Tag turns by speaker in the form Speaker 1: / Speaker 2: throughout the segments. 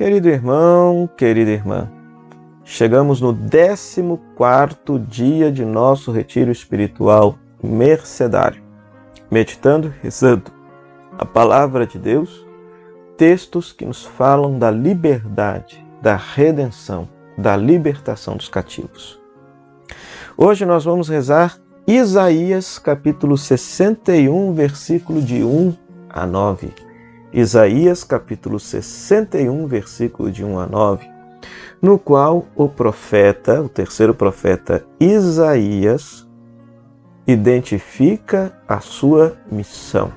Speaker 1: Querido irmão, querida irmã, chegamos no 14 dia de nosso retiro espiritual mercedário, meditando, rezando a palavra de Deus, textos que nos falam da liberdade, da redenção, da libertação dos cativos. Hoje nós vamos rezar Isaías capítulo 61, versículo de 1 a 9. Isaías capítulo 61, versículo de 1 a 9, no qual o profeta, o terceiro profeta Isaías, identifica a sua missão.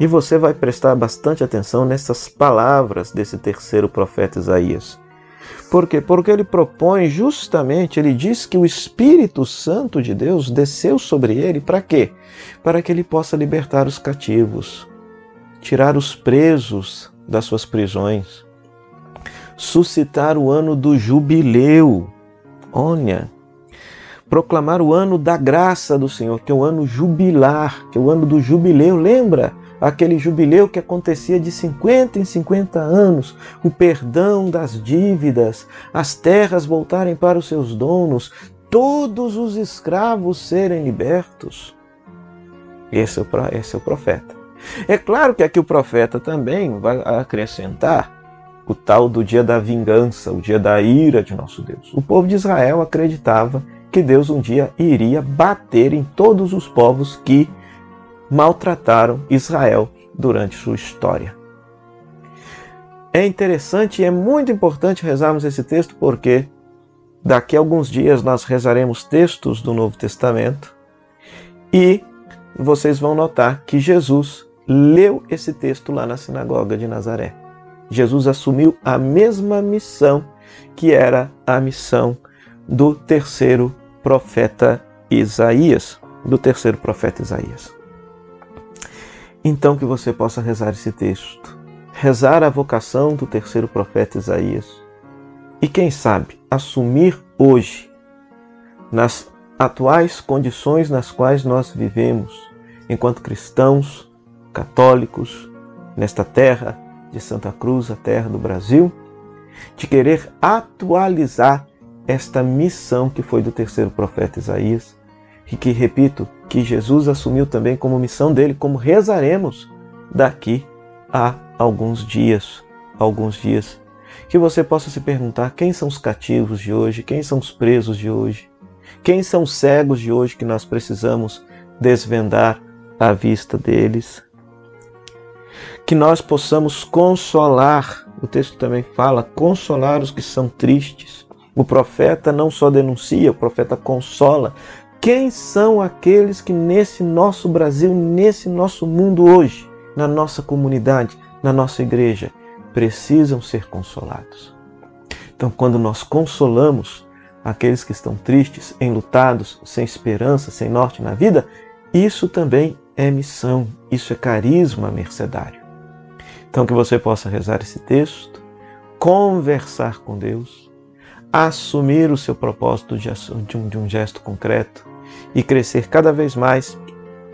Speaker 1: E você vai prestar bastante atenção nessas palavras desse terceiro profeta Isaías. Por quê? Porque ele propõe justamente, ele diz que o Espírito Santo de Deus desceu sobre ele para quê? Para que ele possa libertar os cativos, tirar os presos das suas prisões, suscitar o ano do jubileu. Olha, proclamar o ano da graça do Senhor, que é o ano jubilar, que é o ano do jubileu. Lembra aquele jubileu que acontecia de 50 em 50 anos, o perdão das dívidas, as terras voltarem para os seus donos, todos os escravos serem libertos. Esse é o, esse é o profeta. É claro que aqui o profeta também vai acrescentar o tal do dia da vingança, o dia da ira de nosso Deus. O povo de Israel acreditava que Deus um dia iria bater em todos os povos que maltrataram Israel durante sua história. É interessante e é muito importante rezarmos esse texto porque daqui a alguns dias nós rezaremos textos do Novo Testamento e vocês vão notar que Jesus leu esse texto lá na sinagoga de Nazaré. Jesus assumiu a mesma missão que era a missão do terceiro profeta Isaías, do terceiro profeta Isaías. Então que você possa rezar esse texto, rezar a vocação do terceiro profeta Isaías e quem sabe assumir hoje nas atuais condições nas quais nós vivemos enquanto cristãos, católicos nesta terra de Santa Cruz, a terra do Brasil, de querer atualizar esta missão que foi do terceiro profeta Isaías, e que, repito, que Jesus assumiu também como missão dele, como rezaremos daqui a alguns dias, alguns dias. Que você possa se perguntar quem são os cativos de hoje, quem são os presos de hoje, quem são os cegos de hoje que nós precisamos desvendar à vista deles que nós possamos consolar. O texto também fala, consolar os que são tristes. O profeta não só denuncia, o profeta consola. Quem são aqueles que nesse nosso Brasil, nesse nosso mundo hoje, na nossa comunidade, na nossa igreja, precisam ser consolados? Então, quando nós consolamos aqueles que estão tristes, enlutados, sem esperança, sem norte na vida, isso também é missão, isso é carisma mercedário. Então, que você possa rezar esse texto, conversar com Deus, assumir o seu propósito de um, de um gesto concreto e crescer cada vez mais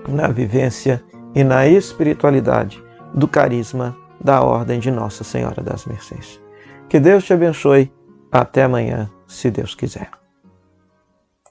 Speaker 1: na vivência e na espiritualidade do carisma da Ordem de Nossa Senhora das Mercês. Que Deus te abençoe. Até amanhã, se Deus quiser.